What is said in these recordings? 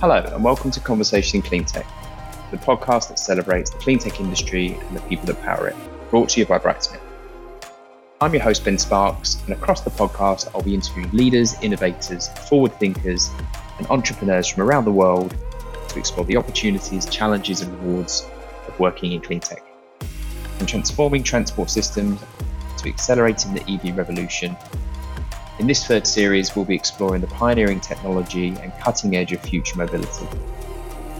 Hello, and welcome to Conversation in Clean Tech, the podcast that celebrates the clean tech industry and the people that power it, brought to you by Brightsmith. I'm your host, Ben Sparks, and across the podcast, I'll be interviewing leaders, innovators, forward thinkers, and entrepreneurs from around the world to explore the opportunities, challenges, and rewards of working in clean tech. From transforming transport systems to accelerating the EV revolution, in this third series, we'll be exploring the pioneering technology and cutting edge of future mobility,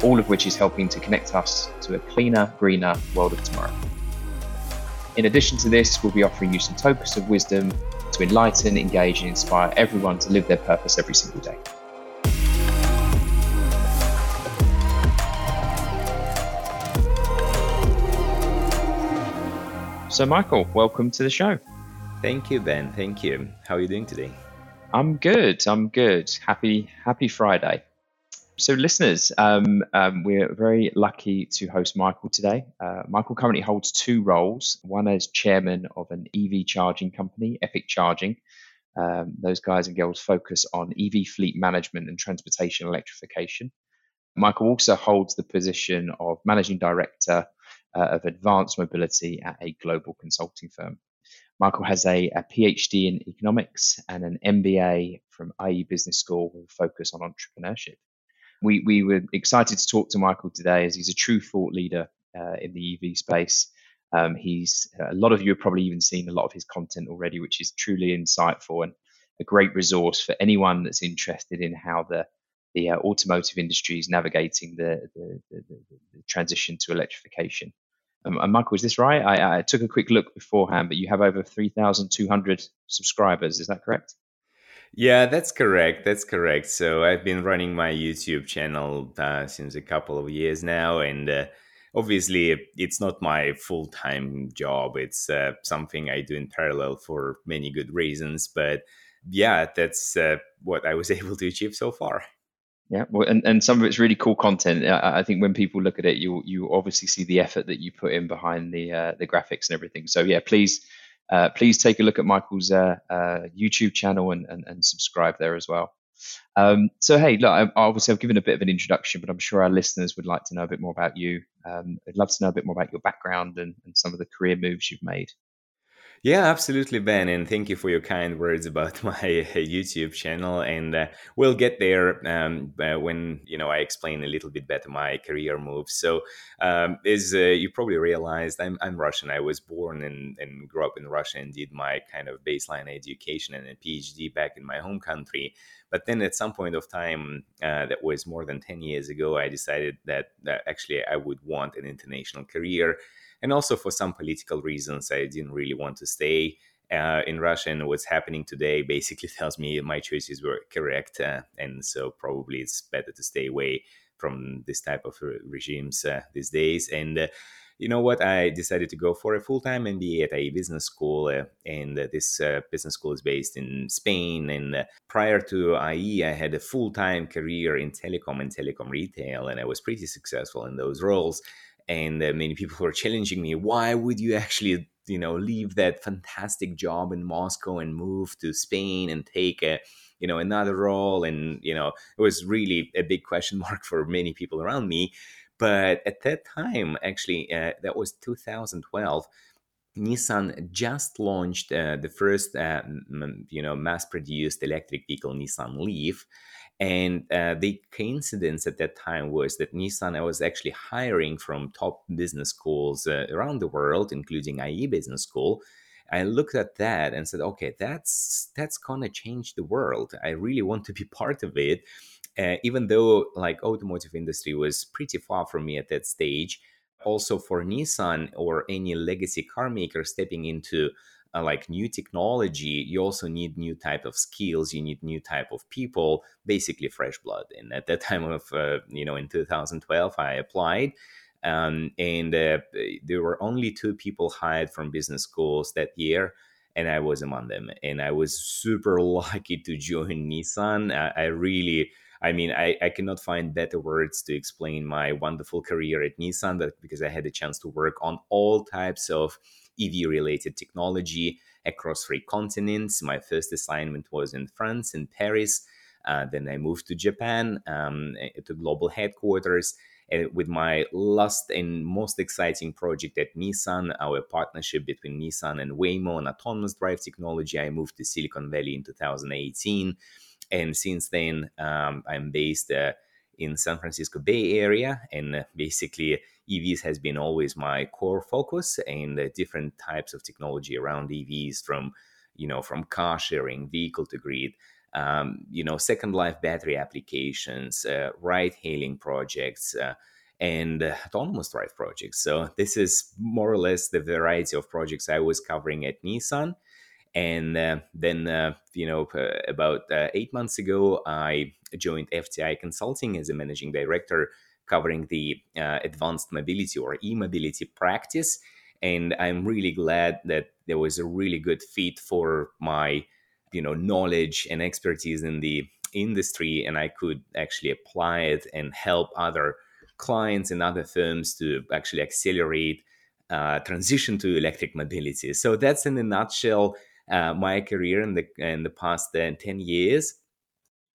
all of which is helping to connect us to a cleaner, greener world of tomorrow. In addition to this, we'll be offering you some tokens of wisdom to enlighten, engage, and inspire everyone to live their purpose every single day. So, Michael, welcome to the show. Thank you, Ben. Thank you. How are you doing today? I'm good. I'm good. Happy Happy Friday. So, listeners, um, um, we're very lucky to host Michael today. Uh, Michael currently holds two roles one as chairman of an EV charging company, Epic Charging. Um, those guys and girls focus on EV fleet management and transportation electrification. Michael also holds the position of managing director uh, of advanced mobility at a global consulting firm. Michael has a, a, PhD in economics and an MBA from IE Business School with a focus on entrepreneurship we, we were excited to talk to Michael today as he's a true thought leader uh, in the EV space. Um, he's a lot of you have probably even seen a lot of his content already, which is truly insightful and a great resource for anyone that's interested in how the the uh, automotive industry is navigating the the, the, the transition to electrification. Um, and Michael, is this right? I, I, took a quick look beforehand, but you have over 3,200 subscribers. Is that correct? Yeah, that's correct. That's correct. So I've been running my YouTube channel uh, since a couple of years now, and uh, obviously it's not my full time job. It's uh, something I do in parallel for many good reasons. But yeah, that's uh, what I was able to achieve so far. Yeah, well, and, and some of it's really cool content. I, I think when people look at it, you you obviously see the effort that you put in behind the uh, the graphics and everything. So yeah, please uh, please take a look at Michael's uh, uh, YouTube channel and, and, and, subscribe there as well. Um, so, hey, look, I, obviously I've given a bit of an introduction, but I'm sure our listeners would like to know a bit more about you. Um, I'd love to know a bit more about your background and, and some of the career moves you've made. Yeah, absolutely, Ben, and thank you for your kind words about my YouTube channel. And uh, we'll get there um, uh, when you know I explain a little bit better my career moves. So, um, as uh, you probably realized, I'm, I'm Russian. I was born and, and grew up in Russia and did my kind of baseline education and a PhD back in my home country. But then at some point of time, uh, that was more than 10 years ago, I decided that, that actually I would want an international career and also for some political reasons, I didn't really want to stay uh, in Russia. And what's happening today basically tells me my choices were correct, uh, and so probably it's better to stay away from this type of regimes uh, these days. And uh, you know what? I decided to go for a full time MBA at a business school, uh, and uh, this uh, business school is based in Spain. And uh, prior to IE, I had a full time career in telecom and telecom retail, and I was pretty successful in those roles and uh, many people were challenging me why would you actually you know leave that fantastic job in moscow and move to spain and take a you know another role? And you know it was really a big question mark for many people around me. But at that time actually uh, that was 2012 Nissan just launched uh, the first, uh, you know, mass-produced electric vehicle, Nissan Leaf, and uh, the coincidence at that time was that Nissan I was actually hiring from top business schools uh, around the world, including IE Business School. I looked at that and said, okay, that's that's gonna change the world. I really want to be part of it. Uh, even though like automotive industry was pretty far from me at that stage, also for Nissan or any legacy car maker stepping into uh, like new technology you also need new type of skills you need new type of people basically fresh blood. And at that time of uh, you know in 2012 i applied um, and uh, there were only two people hired from business schools that year and i was among them. And i was super lucky to join nissan. I, I really I mean, I, I cannot find better words to explain my wonderful career at Nissan because I had a chance to work on all types of EV related technology across three continents. My first assignment was in France, in Paris. Uh, then I moved to Japan um, to global headquarters. Uh, with my last and most exciting project at Nissan, our partnership between Nissan and Waymo on autonomous drive technology, I moved to Silicon Valley in 2018. And since then, um, I'm based uh, in San Francisco Bay Area, and uh, basically EVs has been always my core focus, and uh, different types of technology around EVs, from you know from car sharing, vehicle to grid, um, you know, second life battery applications, uh, ride hailing projects. Uh, and uh, autonomous drive projects. So, this is more or less the variety of projects I was covering at Nissan. And uh, then, uh, you know, about uh, eight months ago, I joined FTI Consulting as a managing director covering the uh, advanced mobility or e mobility practice. And I'm really glad that there was a really good fit for my, you know, knowledge and expertise in the industry, and I could actually apply it and help other clients and other firms to actually accelerate uh, transition to electric mobility. So that's in a nutshell uh, my career in the in the past uh, ten years.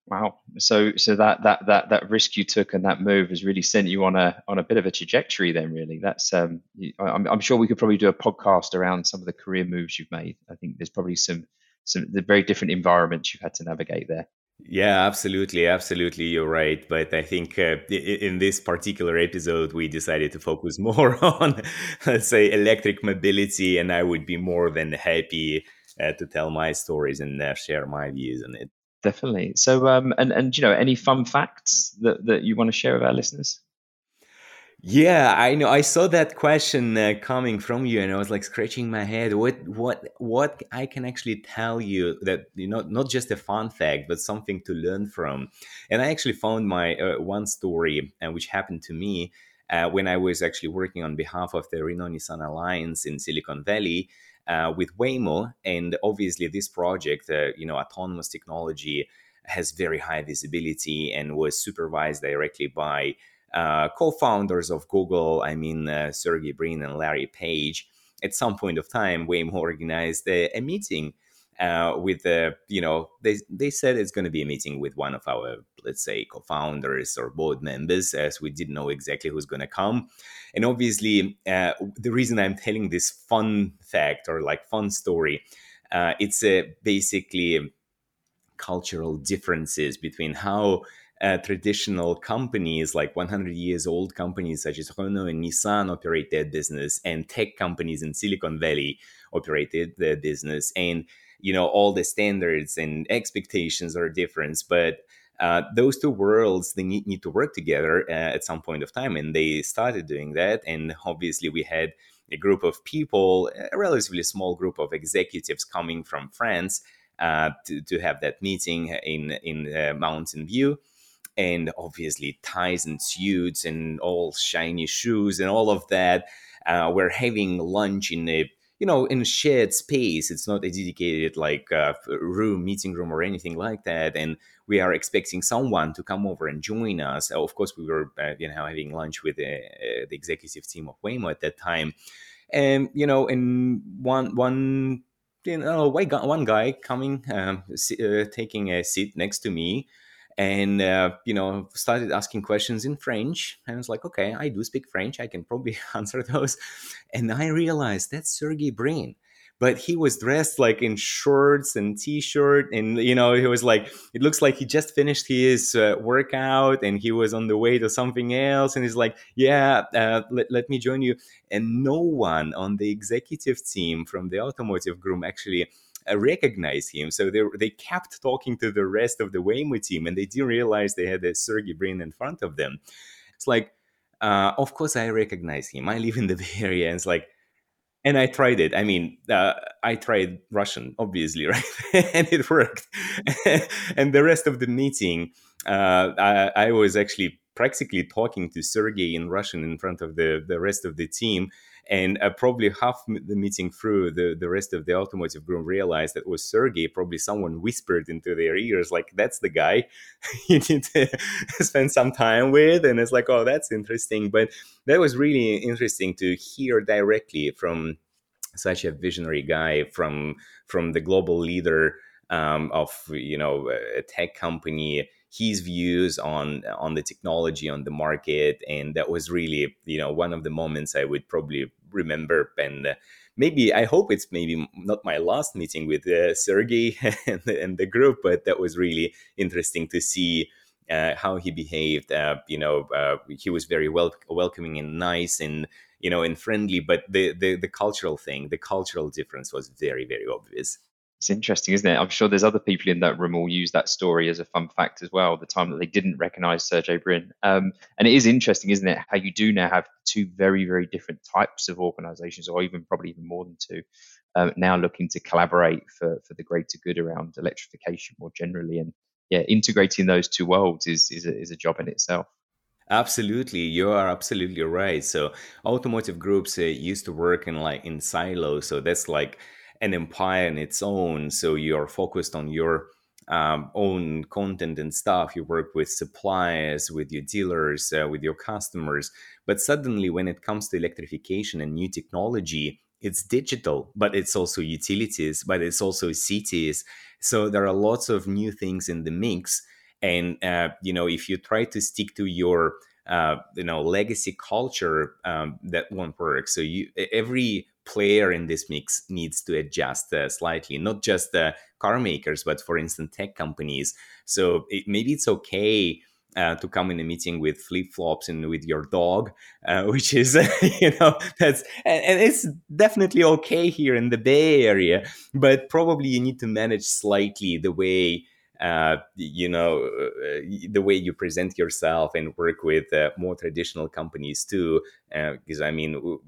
Wow. So so that that that that risk you took and that move has really sent you on a on a bit of a trajectory. Then really, that's um. I'm, I'm sure we could probably do a podcast around some of the career moves you've made. I think there's probably some some the very different environments you've had to navigate there. Yeah, absolutely, absolutely. You're right. But I think uh, in this particular episode, we decided to focus more on, let's say, electric mobility, and I would be more than happy uh, to tell my stories and uh, share my views on it. Definitely. So, um, and and you know, any fun facts that that you want to share with our listeners? Yeah, I know. I saw that question uh, coming from you, and I was like scratching my head. What, what, what I can actually tell you that you know, not just a fun fact, but something to learn from. And I actually found my uh, one story, and uh, which happened to me uh, when I was actually working on behalf of the Renault Nissan Alliance in Silicon Valley uh, with Waymo, and obviously this project, uh, you know, autonomous technology has very high visibility and was supervised directly by uh, co-founders of Google. I mean, uh, Sergey Brin and Larry Page. At some point of time, Waymo organized a, a meeting uh, with the you know they they said it's going to be a meeting with one of our let's say co-founders or board members as we didn't know exactly who's going to come. And obviously uh, the reason i'm telling this fun fact or like fun story uh, it's a basically cultural differences between how uh, traditional companies like 100 years old companies such as Renault and Nissan operate their business and tech companies in Silicon Valley operated their business. And you know all the standards and expectations are different but uh, those two worlds they need, need to work together uh, at some point of time and they started doing that and obviously we had a group of people a relatively small group of executives coming from france uh, to, to have that meeting in in uh, mountain view and obviously ties and suits and all shiny shoes and all of that uh, we're having lunch in a you know in shared space it's not a dedicated like uh, room meeting room or anything like that and we are expecting someone to come over and join us. Of course we were uh, you know having lunch with the, uh, the executive team of waymo at that time. And you know and one one you know one guy coming um, uh, taking a seat next to me and uh, you know started asking questions in french. And i was like okay i do speak french. I can probably answer those. And i realized that's sergey brin. But he was dressed like in shorts and t-shirt and you know he was like it looks like he just finished his uh, workout and he was on the way to something else. And he's like yeah uh, let, let me join you. And no one on the executive team from the automotive group actually uh, recognize him. So they, they kept talking to the rest of the Waymo team and they didn't realize they had a Sergey Brin in front of them. It's like, uh, of course, I recognize him. I live in the Bay Area. And it's like, and I tried it. I mean, uh, I tried Russian, obviously, right? and it worked. and the rest of the meeting, uh, I, I, was actually practically talking to Sergey in Russian in front of the, the rest of the team. And uh, probably half the meeting through, the, the rest of the automotive group realized that was Sergey. Probably someone whispered into their ears, like, that's the guy you need to spend some time with. And it's like, oh, that's interesting. But that was really interesting to hear directly from such a visionary guy, from, from the global leader um, of you know a tech company his views on on the technology on the market and that was really you know one of the moments i would probably remember. And uh, maybe i hope it's maybe not my last meeting with uh, sergey and, and, the group but that was really interesting to see uh, how he behaved uh, you know uh, he was very wel- welcoming and nice and you know and friendly but the, the the cultural thing the cultural difference was very very obvious it's interesting, isn't it? I'm sure there's other people in that room will use that story as a fun fact as well. The time that they didn't recognize Sergey Brin, um, and it is interesting, isn't it? How you do now have two very, very different types of organizations, or even probably even more than two, uh, now looking to collaborate for for the greater good around electrification more generally. And yeah, integrating those two worlds is is a, is a job in itself. Absolutely, you are absolutely right. So automotive groups uh, used to work in like in silos. So that's like an empire in its own. So you're focused on your um, own content and stuff. You work with suppliers, with your dealers, uh, with your customers. But suddenly, when it comes to electrification and new technology, it's digital, but it's also utilities, but it's also cities. So there are lots of new things in the mix. And uh, you know, if you try to stick to your uh, you know legacy culture, um, that won't work. So you every player in this mix needs to adjust uh, slightly, not just the car makers, but for instance, tech companies. So it, maybe it's okay. Uh, to come in a meeting with flip flops and with your dog, uh, which is, you know, that's, and, and, it's definitely okay here in the Bay Area, but probably you need to manage slightly the way, uh, you know, uh, the way you present yourself and work with uh, more traditional companies too. Because, uh, I mean,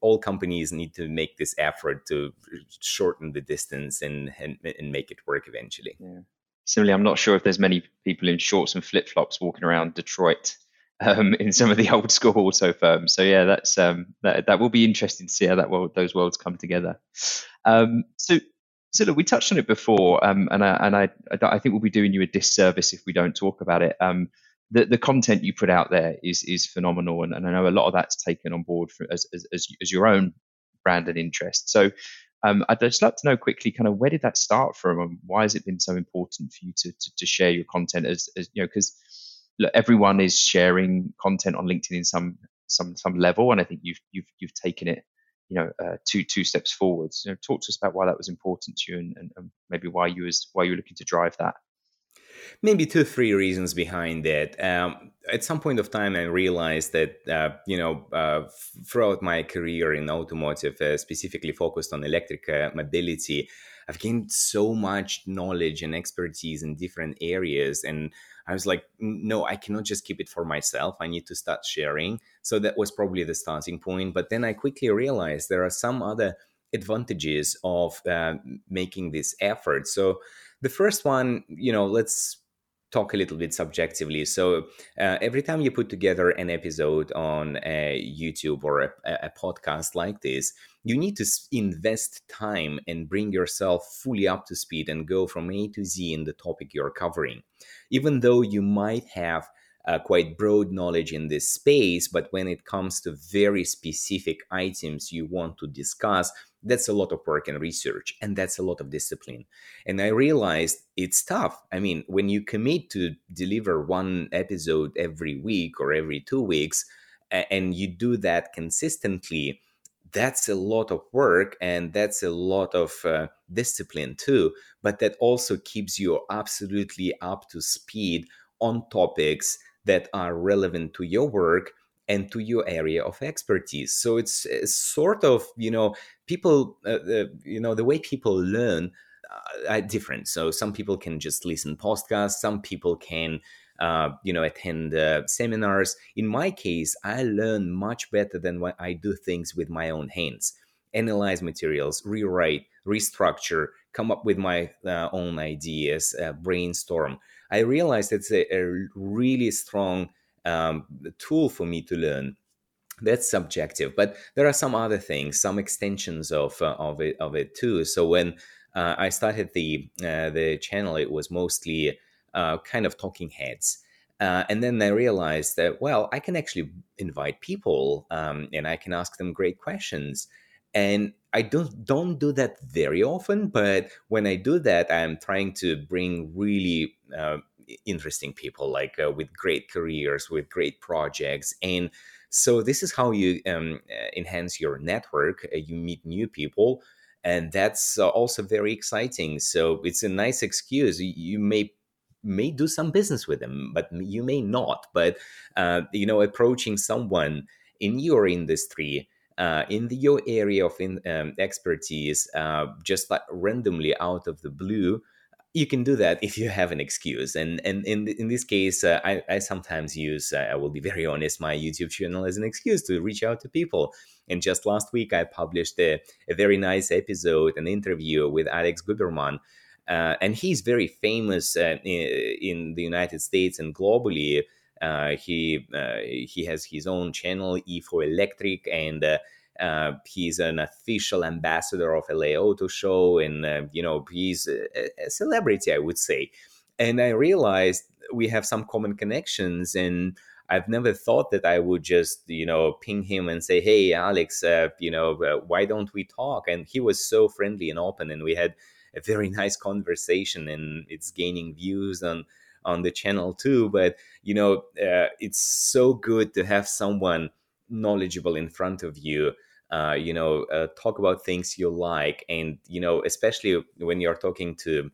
all companies need to make this effort to shorten the distance and and, and make it work eventually. Yeah. Similarly, I'm not sure if there's many people in shorts and flip flops walking around Detroit um, in some of the old school auto firms. So yeah, that's um, that that will be interesting to see how that world, those worlds come together. Um, so so look, we touched on it before, um, and I, and I, I think we'll be doing you a disservice if we don't talk about it. Um, the, the content you put out there is is phenomenal, and, and I know a lot of that's taken on board for, as, as, as your own brand and interest. So um, I'd just like to know quickly, kind of where did that start from, and why has it been so important for you to to, to share your content as, as you know because everyone is sharing content on LinkedIn in some some some level, and I think you've you've you've taken it you know uh, two two steps forwards. You know, talk to us about why that was important to you, and, and, and maybe why you was why you were looking to drive that maybe two three reasons behind that um, at some point of time i realized that uh, you know uh, throughout my career in automotive uh, specifically focused on electric uh, mobility i've gained so much knowledge and expertise in different areas and i was like no i cannot just keep it for myself. I need to start sharing. So that was probably the starting point but then i quickly realized there are some other advantages of uh, making this effort. So the first one you know let's talk a little bit subjectively. So uh, every time you put together an episode on YouTube or a, a, podcast like this, you need to invest time and bring yourself fully up to speed and go from A to Z in the topic you're covering. Even though you might have uh, quite broad knowledge in this space, but when it comes to very specific items you want to discuss, that's a lot of work and research and that's a lot of discipline. And i realized it's tough. I mean when you commit to deliver one episode every week or every two weeks and you do that consistently that's a lot of work and that's a lot of uh, discipline too but that also keeps you absolutely up to speed on topics that are relevant to your work and to your area of expertise. So it's, it's sort of, you know, people, uh, uh, you know, the way people learn uh, are different. So some people can just listen podcasts, some people can, uh, you know, attend uh, seminars. In my case, I learn much better than when I do things with my own hands. Analyze materials, rewrite, restructure, come up with my uh, own ideas, brainstorm. I realized it's a, a really strong um, tool for me to learn. That's subjective but there are some other things some extensions of uh, of it of it too. So when uh, i started the uh, the channel it was mostly uh, kind of talking heads. Uh, and then I realized that, well, I can actually invite people um, and I can ask them great questions. And I don't don't do that very often, but when I do that, I'm trying to bring really uh, interesting people, like uh, with great careers, with great projects, and so this is how you um, uh, enhance your network. Uh, you meet new people, and that's uh, also very exciting. So it's a nice excuse. You may may do some business with them, but you may not. But uh, you know, approaching someone in your industry. Uh, in the, your area of in, um, expertise, uh, just like randomly out of the blue, you can do that if you have an excuse. And and in in this case uh, I, I sometimes use uh, i will be very honest my youtube channel as an excuse to reach out to people. And just last week i published a, a very nice episode an interview with alex guberman uh, and he's very famous uh, in, in, the united states and globally he uh, he has his own channel e4 electric and uh, he's an official ambassador of LA Auto Show, and uh, you know he's a, a, celebrity, I would say. And I realized we have some common connections, and I've never thought that I would just you know ping him and say, "Hey, Alex, uh, you know uh, why don't we talk?" And he was so friendly and open, and we had a very nice conversation, and it's gaining views on on the channel too. But you know, uh, it's so good to have someone knowledgeable in front of you uh, you know uh, talk about things you like and you know especially when you're talking to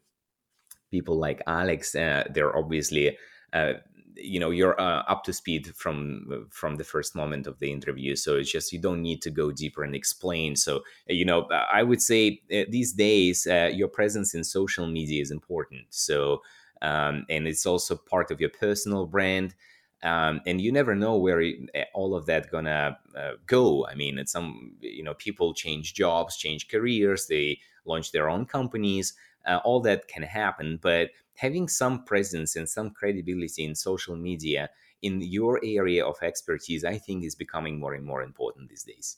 people like alex uh, they're obviously uh, you know you're uh, up to speed from from the first moment of the interview so it's just you don't need to go deeper and explain so you know i would say these days your presence in social media is important so um, and it's also part of your personal brand um, and you never know where eh, all of that gonna uh, go. I mean it's some you know people change jobs change careers they launch their own companies uh, all that can happen but having some presence and some credibility in social media in your area of expertise i think is becoming more and more important these days.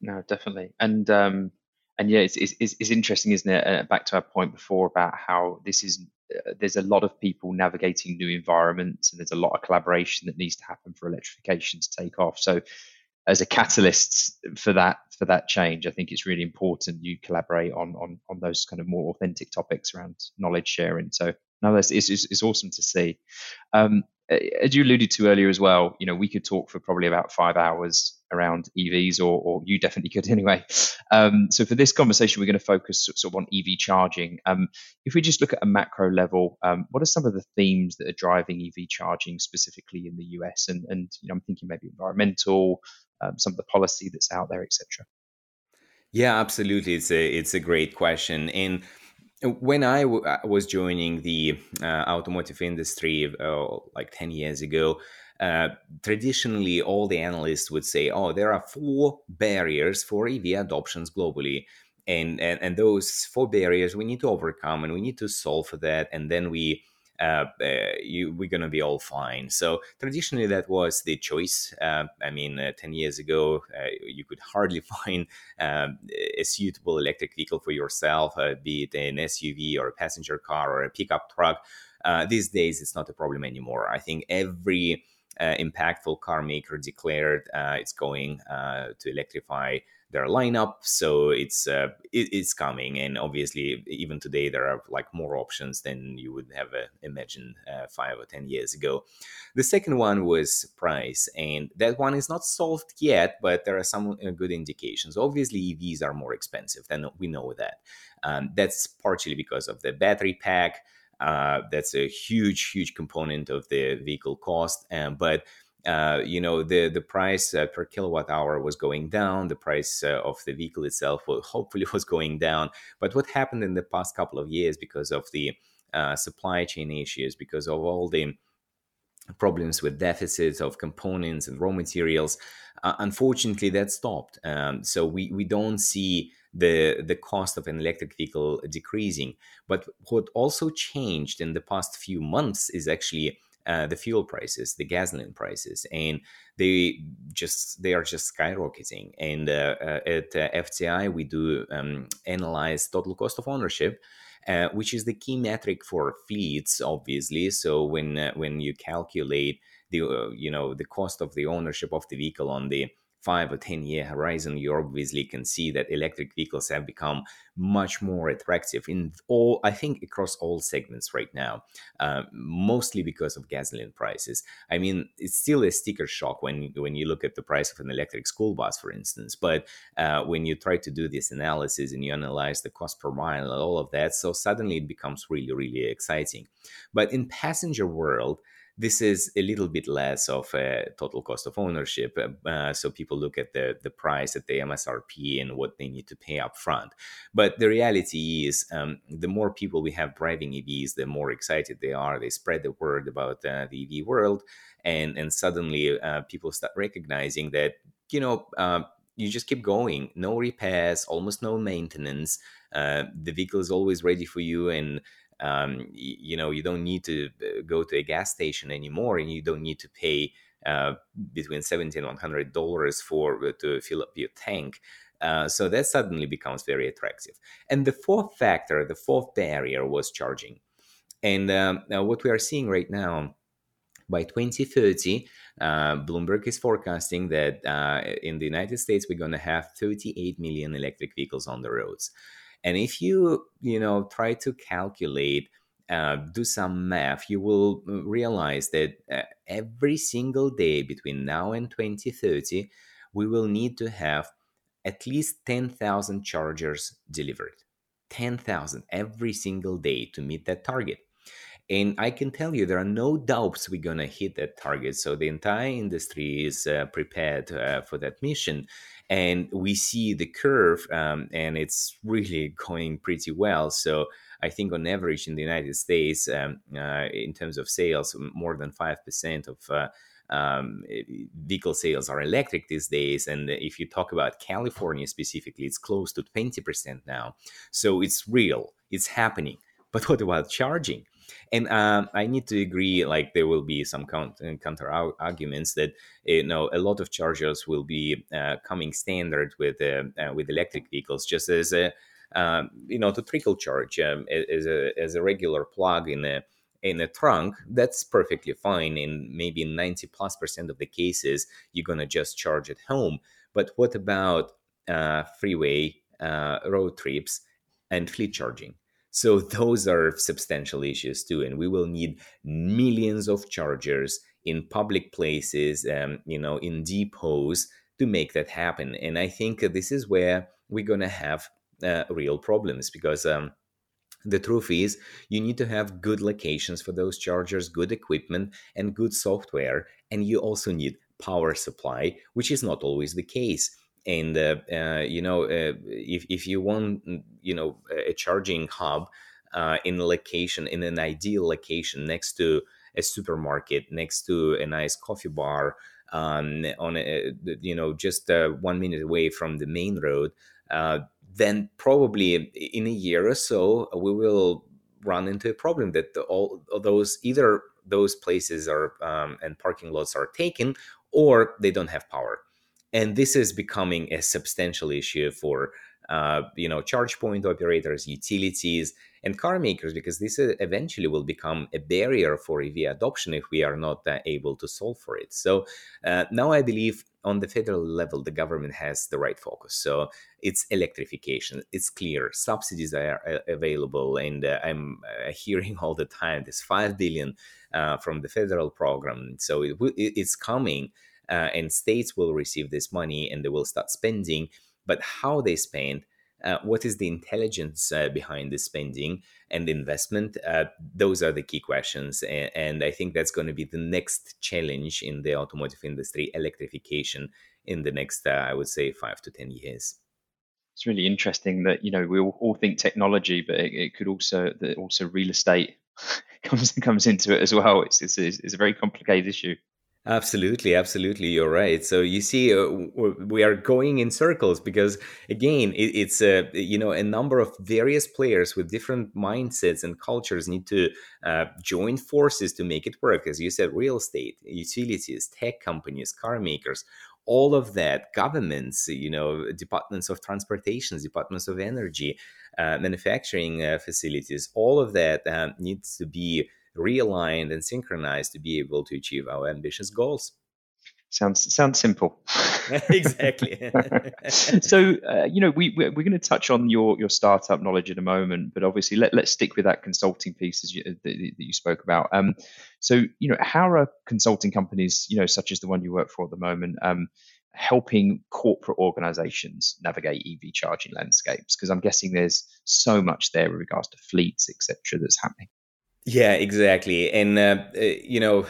No definitely and um and yeah it's, it's, it's interesting isn't it? Uh, back to our point before about how this is uh, there's a lot of people navigating new environments and there's a lot of collaboration that needs to happen for electrification to take off. So as a catalyst for that for that change i think it's really important you collaborate on on, on those kind of more authentic topics around knowledge sharing. So no it's, it's, it's awesome to see um, as you alluded to earlier as well, you know, we could talk for probably about five hours around EVs, or, or you definitely could anyway. Um, so for this conversation, we're going to focus sort of on EV charging. Um, if we just look at a macro level, um, what are some of the themes that are driving EV charging specifically in the US? And, and you know, I'm thinking maybe environmental, um, some of the policy that's out there, etc. Yeah, absolutely. It's a it's a great question, and when I uh, was joining the uh, automotive industry uh, like 10 years ago, uh, traditionally all the analysts would say, oh, there are four barriers for EV adoptions globally. And, and, and those four barriers we need to overcome and we need to solve for that. And then we uh, uh, you, we're going to be all fine. So traditionally, that was the choice. Uh, I mean, 10 years ago, you could hardly find um, a suitable electric vehicle for yourself, be it an SUV or a passenger car or a pickup truck. these days, it's not a problem anymore. I think every uh, impactful car maker declared uh, it's going uh, to electrify their lineup so it's uh, it, it's coming. And obviously even today there are like more options than you would have uh, imagined uh, five or ten years ago. The second one was price and that one is not solved yet but there are some uh, good indications. Obviously evs are more expensive and we know that. Um, that's partially because of the battery pack uh, that's a huge huge component of the vehicle cost um, but uh, you know the the price uh, per kilowatt hour was going down the price uh, of the vehicle itself will hopefully was going down. But what happened in the past couple of years because of the uh, supply chain issues because of all the problems with deficits of components and raw materials uh, unfortunately that stopped. Um, so we we don't see the the cost of an electric vehicle decreasing. But what also changed in the past few months is actually uh, the fuel prices, the gasoline prices, and they just they are just skyrocketing. And uh, uh, at uh, FTI, we do um, analyze total cost of ownership. Uh, which is the key metric for fleets, obviously. So when when you calculate the you know the cost of the ownership of the vehicle on the five or 10 year horizon, you obviously can see that electric vehicles have become much more attractive in all, I think, across all segments right now, uh, mostly because of gasoline prices. I mean, it's still a sticker shock when, when you look at the price of an electric school bus, for instance. But uh, when you try to do this analysis and you analyze the cost per mile and all of that, so suddenly it becomes really, really exciting. But in passenger world, this is a little bit less of a total cost of ownership. Uh, uh so people look at the, the price at the MSRP and what they need to pay up front. But the reality is, um, the more people we have driving EVs, the more excited they are. They spread the word about uh, the EV world, and and suddenly uh, people start recognizing that you know um, you just keep going. No repairs, almost no maintenance. Uh, the vehicle is always ready for you, and um, you, know you don't need to uh, go to a gas station anymore and you don't need to pay uh, between 70 and 100 dollars for uh, to fill up your tank. Uh, so that suddenly becomes very attractive. And the fourth factor the fourth barrier was charging. And um, what we are seeing right now by 2030 uh, bloomberg is forecasting that uh, in the united states we're going to have 38 million electric vehicles on the roads and if you, you know, try to calculate, uh, do some math, you will uh, realize that uh, every single day between now and 2030, we will need to have at least 10,000 chargers delivered. 10,000 every single day to meet that target. And I can tell you, there are no doubts we're going to hit that target. So the entire industry is uh, prepared uh, for that mission and we see the curve um, and it's really going pretty well. So i think on average in the united states um, uh, in terms of sales more than 5% of uh, um, vehicle sales are electric these days. And if you talk about california specifically it's close to 20% now. So it's real. It's happening. But what about charging and um, I need to agree. Like there will be some counter, counter arguments that you know a lot of chargers will be uh, coming standard with uh, uh, with electric vehicles, just as a um, you know to trickle charge um, as a as a regular plug in a in a trunk, that's perfectly fine. In maybe 90 plus percent of the cases, you're gonna just charge at home. But what about uh, freeway uh, road trips and fleet charging? So those are substantial issues too, and we will need millions of chargers in public places, um, you know, in depots to make that happen. And I think this is where we're gonna have uh, real problems because. Um, the truth is, you need to have good locations for those chargers, good equipment, and good software. And you also need power supply, which is not always the case and uh, uh, you know uh, if, if you want mm, you know a charging hub in location in an ideal location next to a supermarket next to a nice coffee bar um, on a, you know just uh, one minute away from the main road uh, then probably in a year or so we will run into a problem that all those either those places are um, and parking lots are taken or they don't have power and this is becoming a substantial issue for uh, you know charge point operators utilities and car makers because this eventually will become a barrier for ev adoption if we are not uh, able to solve for it. So uh, now i believe on the federal level the government has the right focus. So it's electrification it's clear subsidies are uh, available and uh, i'm uh, hearing all the time this 5 billion from the federal program. So it, it's coming uh, and states will receive this money and they will start spending. But how they spend, uh, what is the intelligence uh, behind the spending and investment? Uh, those are the key questions. And, and I think that's going to be the next challenge in the automotive industry electrification in the next, uh, I would say, five to 10 years. It's really interesting that, you know, we all, all think technology, but it, it could also, also real estate comes comes into it as well. It's, it's, it's a very complicated issue. Absolutely, absolutely, you're right. So you see, uh, we are going in circles because again, it, it's a you know a number of various players with different mindsets and cultures need to uh, join forces to make it work. As you said, real estate, utilities, tech companies, car makers, all of that, governments, you know, departments of transportation, departments of energy, uh, manufacturing uh, facilities, all of that uh, needs to be realigned and synchronized to be able to achieve our ambitious goals. Sounds sounds simple. exactly. so uh, you know we we're, we're going to touch on your your startup knowledge in a moment, but obviously let let's stick with that consulting piece as you, that, that you spoke about. Um, so you know how are consulting companies you know such as the one you work for at the moment um, helping corporate organizations navigate EV charging landscapes? Because I'm guessing there's so much there with regards to fleets, etc., that's happening. Yeah, exactly. And, uh, uh you know,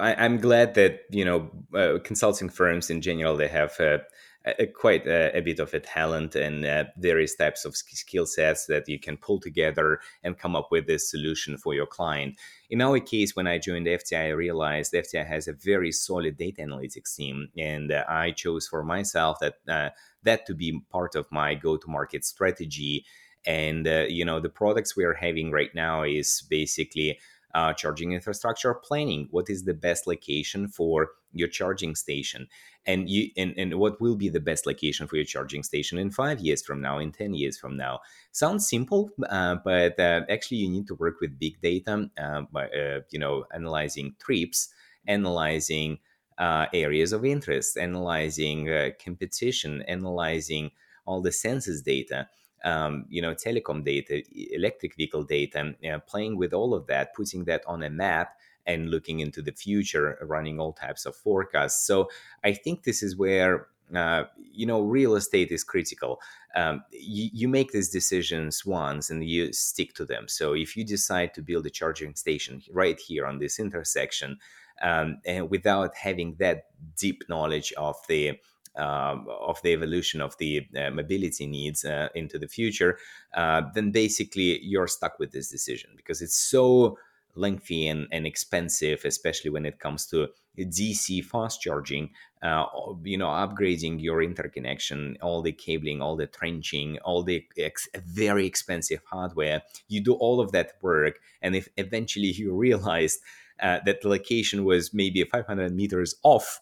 I, am glad that, you know, uh, consulting firms in general, they have uh, a, quite a, a, bit of a talent and uh, various types of skill sets that you can pull together and come up with a solution for your client. In our case, when I joined FTI, I realized FTI has a very solid data analytics team, and uh, I chose for myself that uh, that to be part of my go-to-market strategy. And uh, you know, the products we are having right now is basically uh, charging infrastructure planning. What is the best location for your charging station? And you and, and what will be the best location for your charging station in five years from now, in 10 years from now? Sounds simple, uh, but uh, actually you need to work with big data, uh, by, uh, you know, analyzing trips, analyzing uh, areas of interest, analyzing competition, analyzing all the census data um, you know, telecom data, electric vehicle data, uh, playing with all of that, putting that on a map and looking into the future, running all types of forecasts. So I think this is where uh, you know real estate is critical. Um, you, you, make these decisions once and you stick to them. So if you decide to build a charging station right here on this intersection, um, and without having that deep knowledge of the um, of the evolution of the uh, mobility needs uh, into the future, uh, then basically you're stuck with this decision because it's so lengthy and, and expensive, especially when it comes to DC fast charging, uh, you know, upgrading your interconnection, all the cabling, all the trenching, all the ex- very expensive hardware. You do all of that work, and if eventually you realized uh, that the location was maybe 500 meters off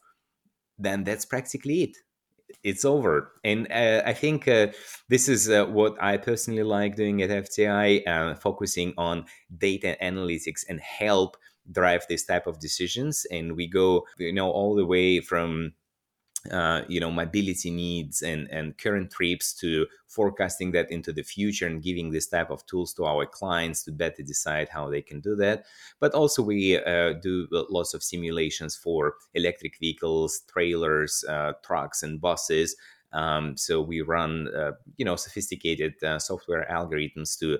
then that's practically it it's over. And uh, I think uh, this is uh, what I personally like doing at FTI, uh, focusing on data analytics and help drive this type of decisions. And we go, you know, all the way from uh, you know mobility needs and and current trips to forecasting that into the future and giving this type of tools to our clients to better decide how they can do that. But also we uh, do lots of simulations for electric vehicles trailers uh, trucks and buses. Um, so we run uh, you know sophisticated uh, software algorithms to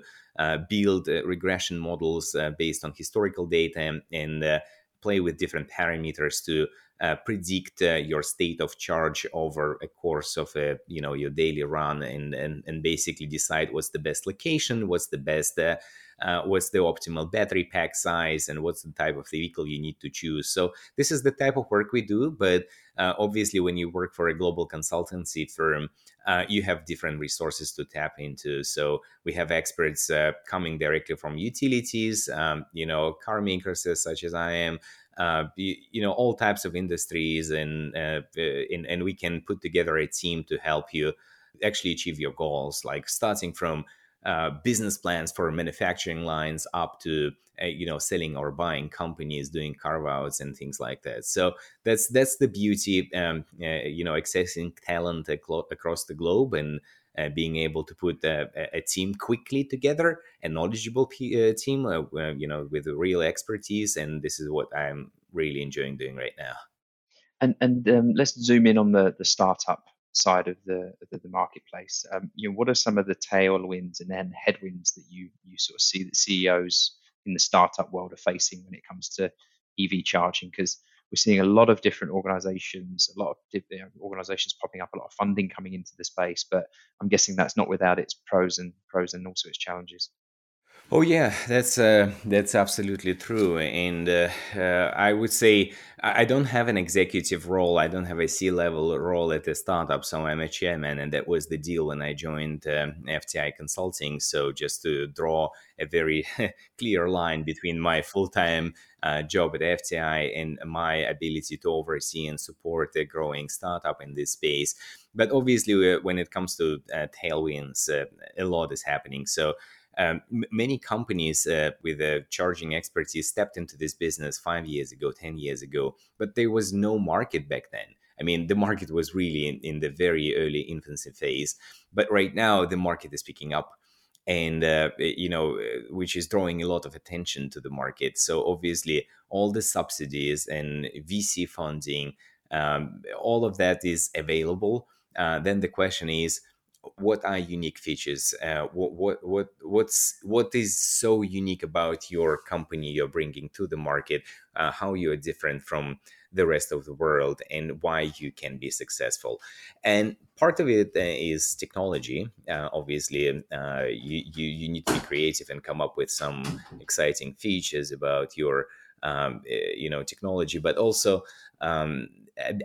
build regression models based on historical data and, and play with different parameters to uh, predict uh, your state of charge over a course of a you know your daily run and and, and basically decide what's the best location what's the best uh, uh, what's the optimal battery pack size and what's the type of vehicle you need to choose. So this is the type of work we do but uh, obviously when you work for a global consultancy firm uh, you have different resources to tap into. So we have experts coming directly from utilities um, you know car makers such as i am uh, you, know all types of industries and, uh, in, and we can put together a team to help you actually achieve your goals like starting from uh, business plans for manufacturing lines up to uh, you know selling or buying companies doing carve outs and things like that. So that's that's the beauty um, uh, you know accessing talent across the globe and uh, being able to put a, a, team quickly together, a knowledgeable p- uh, team, uh, you know, with real expertise, and this is what I'm really enjoying doing right now. And and um, let's zoom in on the the startup side of the the, the marketplace. Um, you know, what are some of the tailwinds and then headwinds that you you sort of see that CEOs in the startup world are facing when it comes to EV charging? Because we're seeing a lot of different organizations, a lot of know, organizations popping up, a lot of funding coming into the space. But I'm guessing that's not without its pros and pros and also its challenges. Oh yeah, that's uh, that's absolutely true, and uh, uh, I would say I don't have an executive role. I don't have a C-level role at a startup, so I'm a chairman, and that was the deal when I joined um, FTI Consulting. So just to draw a very clear line between my full-time uh, job at FTI and my ability to oversee and support a growing startup in this space. But obviously, uh, when it comes to uh, tailwinds, a lot is happening. So um, m- many companies uh, with a charging expertise stepped into this business five years ago, 10 years ago, but there was no market back then. I mean, the market was really in, in the very early infancy phase, but right now the market is picking up and uh, you know which is drawing a lot of attention to the market so obviously all the subsidies and vc funding um, all of that is available uh, then the question is what are unique features uh, what, what what what's what is so unique about your company you're bringing to the market uh, how you are different from the rest of the world and why you can be successful. And part of it uh, is technology. Uh, obviously, uh, you, you, you need to be creative and come up with some exciting features about your um, eh, you know technology, but also um,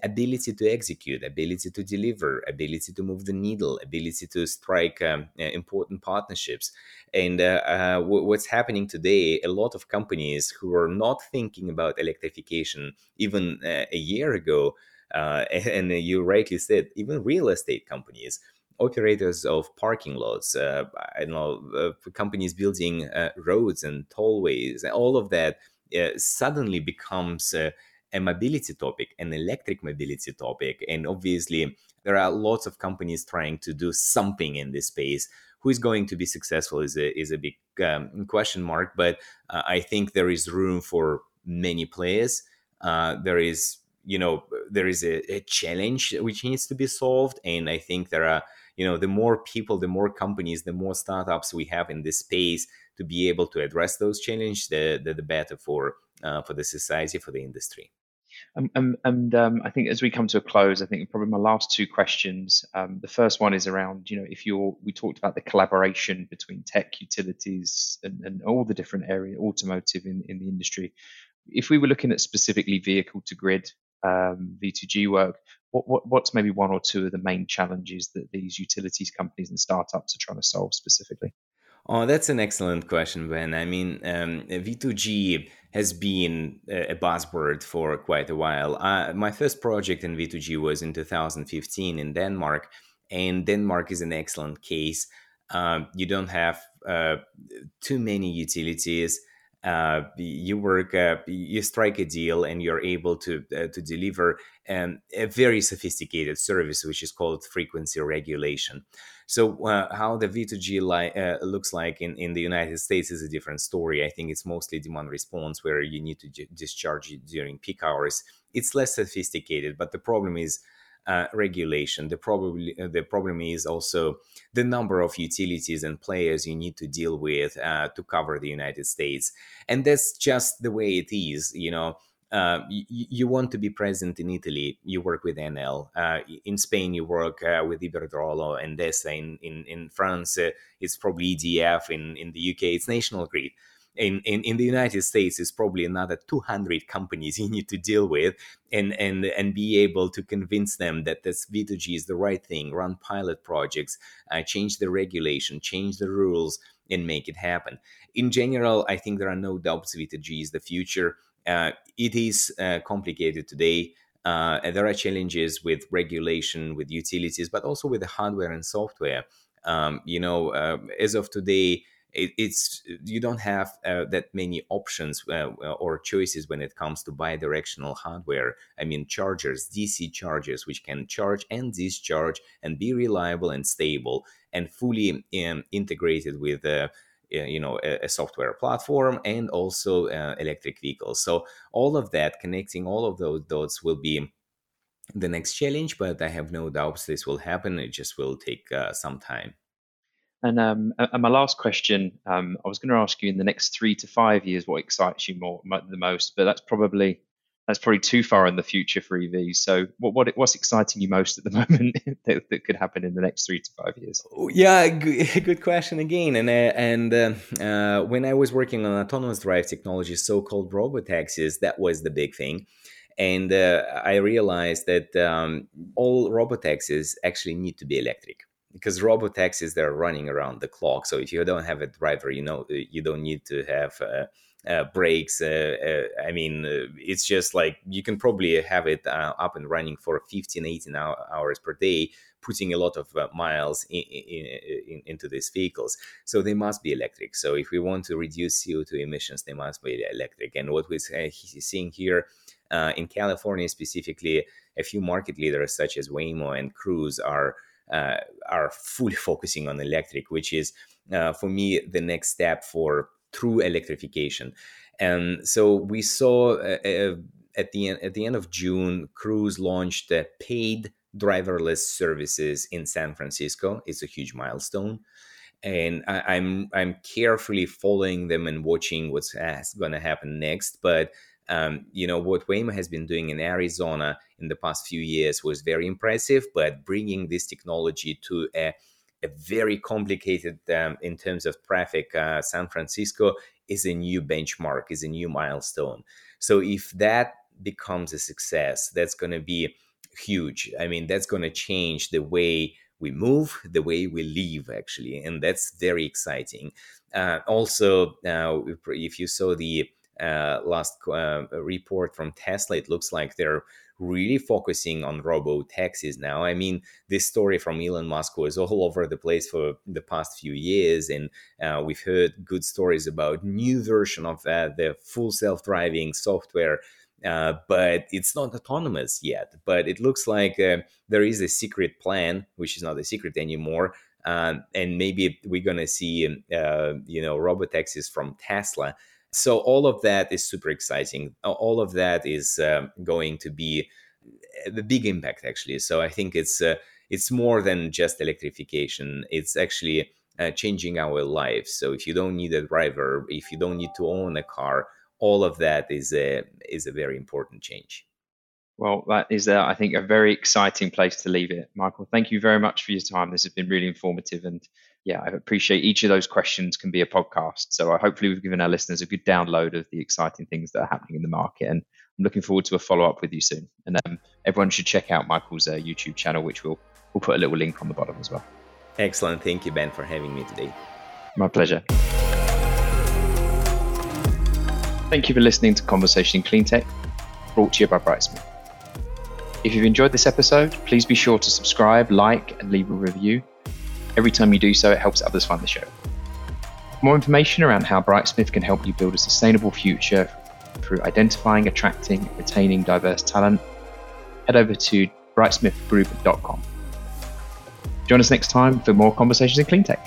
ability to execute, ability to deliver, ability to move the needle, ability to strike um, eh, important partnerships. And uh, uh, what's happening today, a lot of companies who are not thinking about electrification even uh, a year ago, uh, and you rightly said, even real estate companies operators of parking lots, uh, I know, uh, companies building uh, roads and tollways, all of that uh, suddenly becomes uh, a mobility topic, an electric mobility topic. And obviously, there are lots of companies trying to do something in this space. Who is going to be successful is a, is a big um, question mark, but uh, I think there is room for many players. Uh, there is, you know, there is a, a challenge which needs to be solved. And I think there are, you know, the more people, the more companies, the more startups we have in this space, to be able to address those challenges, the, the, the better for uh, for the society, for the industry. Um, um, and um, I think as we come to a close, I think probably my last two questions. Um, the first one is around, you know, if you're, we talked about the collaboration between tech, utilities, and, and all the different area, automotive in, in the industry. If we were looking at specifically vehicle to grid um, V2G work, what, what, what's maybe one or two of the main challenges that these utilities companies and startups are trying to solve specifically? Oh, that's an excellent question, Ben. I mean, um, V2G has been a buzzword for quite a while. Uh, my first project in V2G was in 2015 in Denmark, and Denmark is an excellent case. Uh, you don't have uh, too many utilities uh, you work, uh, you strike a deal, and you're able to uh, to deliver um, a very sophisticated service, which is called frequency regulation. So, uh, how the V2G li- uh, looks like in, in the United States is a different story. I think it's mostly demand response, where you need to j- discharge it during peak hours. It's less sophisticated, but the problem is uh, regulation. The problem uh, the problem is also the number of utilities and players you need to deal with uh, to cover the United States, and that's just the way it is. You know. Uh, you, you, want to be present in Italy, you work with Enel. Uh, in Spain, you work uh, with Iberdrola and Endesa. In, in, in France, it's probably EDF. In, in the UK, it's National Grid in, in, in the United States is probably another 200 companies you need to deal with and, and, and be able to convince them that this V2G is the right thing, run pilot projects, uh, change the regulation, change the rules, and make it happen. In general, I think there are no doubts V2G is the future. Uh, it is uh, complicated today. Uh, there are challenges with regulation, with utilities, but also with the hardware and software. Um, you know, uh, as of today, it, it's you don't have uh, that many options uh, or choices when it comes to bi-directional hardware. I mean chargers dc chargers which can charge and discharge and be reliable and stable and fully um, integrated with uh, you know a, a, software platform and also uh, electric vehicles. So all of that connecting all of those dots will be the next challenge but i have no doubts this will happen. It just will take uh, some time and, um, and my last question, um, I was going to ask you in the next three to five years, what excites you more the most? But that's probably that's probably too far in the future for EVs. So, what, what what's exciting you most at the moment that, that, could happen in the next three to five years? Oh, yeah, good, good question again. And uh, and uh, uh, when I was working on autonomous drive technology, so-called robotaxis, that was the big thing. And uh, I realized that um, all robotaxis actually need to be electric because robot taxis they're running around the clock. So if you don't have a driver, you know you don't need to have uh, uh, brakes. Uh, uh I mean, uh, it's just like you can probably have it uh, up and running for 15, 18 hours per day putting a lot of uh, miles in, in, in, into these vehicles. So they must be electric. So if we want to reduce CO2 emissions, they must be electric. And what we're uh, seeing here uh, in California specifically, a few market leaders such as Waymo and Cruise are uh, are fully focusing on electric, which is uh, for me the next step for true electrification. And so we saw uh, uh, at the end, at the end of June, Cruise launched uh, paid driverless services in San Francisco. It's a huge milestone, and I, I'm, I'm carefully following them and watching what's going to happen next. But um, you know what Waymo has been doing in Arizona in the past few years was very impressive. But bringing this technology to a a very complicated um, in terms of traffic. Uh, San Francisco is a new benchmark, is a new milestone. So if that becomes a success, that's going to be huge. I mean, that's going to change the way we move, the way we live, actually, and that's very exciting. Uh, also, uh, if you saw the uh, last uh, report from Tesla, it looks like they're really focusing on robo taxis now. I mean, this story from Elon Musk was all over the place for the past few years, and uh, we've heard good stories about new version of uh, the full self driving software. Uh, but it's not autonomous yet. But it looks like uh, there is a secret plan, which is not a secret anymore, um, and maybe we're gonna see, uh, you know, robo taxis from Tesla so all of that is super exciting. All of that is um, going to be the big impact actually. So I think it's uh, it's more than just electrification. It's actually uh, changing our lives. So if you don't need a driver, if you don't need to own a car, all of that is a is a very important change. Well, that is, uh, I think, a very exciting place to leave it. Michael, thank you very much for your time. This has been really informative. And yeah, I appreciate each of those questions can be a podcast. So I hopefully we've given our listeners a good download of the exciting things that are happening in the market. And I'm looking forward to a follow up with you soon. And um, everyone should check out Michael's uh, YouTube channel, which we'll, we'll put a little link on the bottom as well. Excellent. Thank you, Ben, for having me today. My pleasure. Thank you for listening to Conversation in Clean Tech, brought to you by Brightsmith. If you've enjoyed this episode, please be sure to subscribe, like, and leave a review. Every time you do so, it helps others find the show. More information around how Brightsmith can help you build a sustainable future through identifying, attracting, and retaining diverse talent, head over to brightsmithgroup.com. Join us next time for more conversations in clean tech.